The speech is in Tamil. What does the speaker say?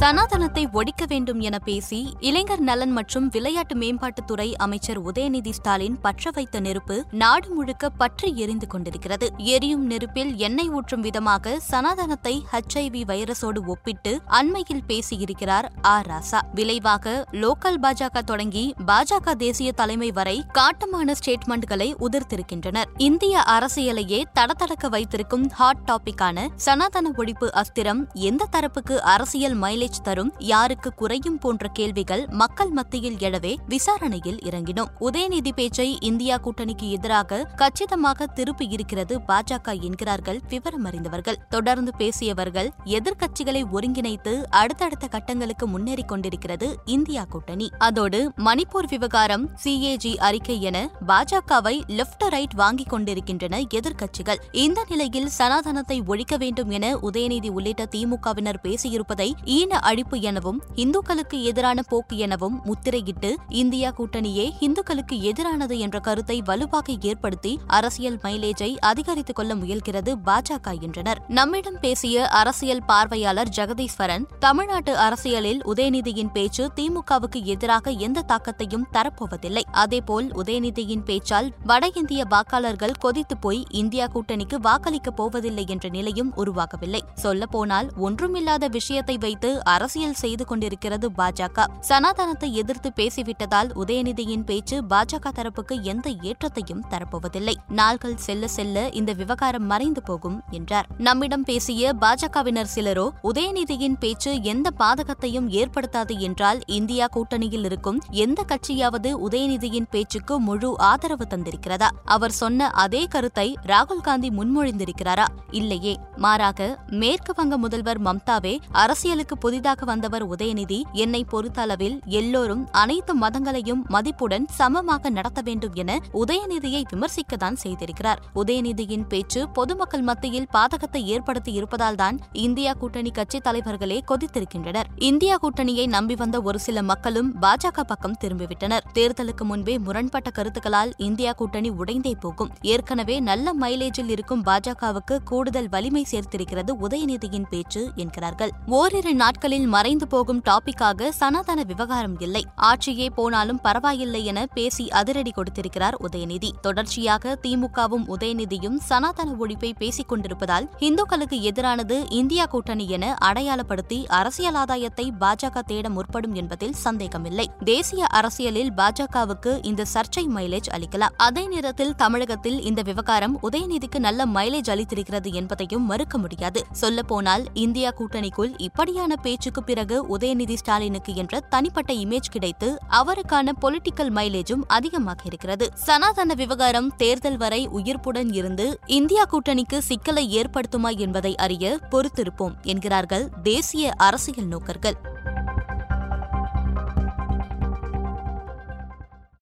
சனாதனத்தை ஒழிக்க வேண்டும் என பேசி இளைஞர் நலன் மற்றும் விளையாட்டு மேம்பாட்டுத்துறை அமைச்சர் உதயநிதி ஸ்டாலின் பற்ற வைத்த நெருப்பு நாடு முழுக்க பற்றி எரிந்து கொண்டிருக்கிறது. எரியும் நெருப்பில் எண்ணெய் ஊற்றும் விதமாக சனாதனத்தை ஹெச்ஐவி வைரஸோடு ஒப்பிட்டு அண்மையில் பேசியிருக்கிறார் ஆர் ராசா. விளைவாக லோக்கல் பாஜக தொடங்கி பாஜக தேசிய தலைமை வரை காட்டமான ஸ்டேட்மெண்ட்களை உதிர்த்திருக்கின்றனர். இந்திய அரசியலையே தடத்தடக்க வைத்திருக்கும் ஹாட் டாபிக்கான சனாதன ஒழிப்பு அஸ்திரம் எந்த தரப்புக்கு அரசியல் மைலேஜ் தரும் யாருக்கு குறையும் போன்ற கேள்விகள் மக்கள் மத்தியில் எழவே விசாரணையில் இறங்கினோம். உதயநிதி பேச்சை இந்தியா கூட்டணிக்கு எதிராக கச்சிதமாக திருப்பி இருக்கிறது பாஜக என்கிறார்கள் விவரம் அறிந்தவர்கள் தொடர்ந்து பேசியவர்கள் எதிர்க்கட்சிகளை ஒருங்கிணைத்து அடுத்தடுத்த கட்டங்களுக்கு முன்னேறிக் கொண்டிருக்கிறது இந்தியா கூட்டணி. அதோடு மணிப்பூர் விவகாரம் சிஏஜி அறிக்கை என பாஜகவை லெப்ட் ரைட் வாங்கிக் கொண்டிருக்கின்றன எதிர்க்கட்சிகள். இந்த நிலையில் சனாதனத்தை ஒழிக்க வேண்டும் என உதயநிதி உள்ளிட்ட திமுகவினர் பேசியிருப்பதை ஈன அழிப்பு எனவும் இந்துக்களுக்கு எதிரான போக்கு எனவும் முத்திரையிட்டு இந்தியா கூட்டணியே இந்துக்களுக்கு எதிரானது என்ற கருத்தை வலுவாக ஏற்படுத்தி அரசியல் மைலேஜை அதிகரித்துக் கொள்ள முயல்கிறது பாஜக என்றனர். நம்மிடம் பேசிய அரசியல் பார்வையாளர் ஜெகதீஸ்வரன் தமிழ்நாட்டு அரசியலில் உதயநிதியின் பேச்சு திமுகவுக்கு எதிராக எந்த தாக்கத்தையும் தரப்போவதில்லை. அதேபோல் உதயநிதியின் பேச்சால் வட இந்திய வாக்காளர்கள் கொதித்து போய் இந்தியா கூட்டணிக்கு வாக்களிக்கப் போவதில்லை என்ற நிலையும் உருவாகவில்லை. சொல்லப்போனால் ஒன்றுமில்லாத விஷயத்தை வைத்து அரசியல் செய்து கொண்டிருக்கிறது பாஜக. சனாதனத்தை எதிர்த்து பேசிவிட்டதால் உதயநிதியின் பேச்சு பாஜக தரப்புக்கு எந்த ஏற்றத்தையும் தரப்போவதில்லை. நாள்கள் செல்ல செல்ல இந்த விவகாரம் மறைந்து போகும் என்றார். நம்மிடம் பேசிய பாஜகவினர் சிலரோ உதயநிதியின் பேச்சு எந்த பாதகத்தையும் ஏற்படுத்தாது என்றால் இந்தியா கூட்டணியில் இருக்கும் எந்த கட்சியாவது உதயநிதியின் பேச்சுக்கு முழு ஆதரவு தந்திருக்கிறதா? அவர் சொன்ன அதே கருத்தை ராகுல் காந்தி முன்மொழிந்திருக்கிறாரா? இல்லையே. மாறாக மேற்கு வங்க முதல்வர் மம்தாவே அரசியலுக்கு புதிதாக வந்தவர் உதயநிதி என்னை பொறுத்தளவில் எல்லோரும் அனைத்து மதங்களையும் மதிப்புடன் சமமாக நடத்த வேண்டும் என உதயநிதியை விமர்சிக்கத்தான் செய்திருக்கிறார். உதயநிதியின் பேச்சு பொதுமக்கள் மத்தியில் பாதகத்தை ஏற்படுத்தி இருப்பதால்தான் இந்தியா கூட்டணி கட்சி தலைவர்களே கொதித்திருக்கின்றனர். இந்தியா கூட்டணியை நம்பி வந்த ஒரு சில மக்களும் பாஜக பக்கம் திரும்பிவிட்டனர். தேர்தலுக்கு முன்பே முரண்பட்ட கருத்துக்களால் இந்தியா கூட்டணி உடைந்தே போகும். ஏற்கனவே நல்ல மைலேஜில் இருக்கும் பாஜகவுக்கு கூடுதல் வலிமை சேர்த்திருக்கிறது உதயநிதியின் பேச்சு என்கிறார்கள். ஓரிரு நாட்கள் நாட்களில் மறைந்து போகும் டாபிக்காக சனாதன விவகாரம் இல்லை. ஆட்சியே போனாலும் பரவாயில்லை என பேசி அதிரடி கொடுத்திருக்கிறார் உதயநிதி. தொடர்ச்சியாக திமுகவும் உதயநிதியும் சனாதன ஒழிப்பை பேசிக் கொண்டிருப்பதால் இந்துக்களுக்கு எதிரானது இந்தியா கூட்டணி என அடையாளப்படுத்தி அரசியல் ஆதாயத்தை பாஜக தேட முற்படும் என்பதில் சந்தேகமில்லை. தேசிய அரசியலில் பாஜகவுக்கு இந்த சர்ச்சை மைலேஜ் அளிக்கலாம். அதே நேரத்தில் தமிழகத்தில் இந்த விவகாரம் உதயநிதிக்கு நல்ல மைலேஜ் அளித்திருக்கிறது என்பதையும் மறுக்க முடியாது. சொல்லப்போனால் இந்தியா கூட்டணிக்குள் இப்படியான பேச்சுக்கு பிறகு உதயநிதி ஸ்டாலினுக்கு என்ற தனிப்பட்ட இமேஜ் கிடைத்து அவருக்கான பொலிட்டிக்கல் மைலேஜும் அதிகமாக இருக்கிறது. சனாதன விவகாரம் தேர்தல் வரை உயிர்ப்புடன் இருந்து இந்தியா கூட்டணிக்கு சிக்கலை ஏற்படுத்துமா என்பதை அறிய பொறுத்திருப்போம் என்கிறார்கள் தேசிய அரசியல் நோக்கர்கள்.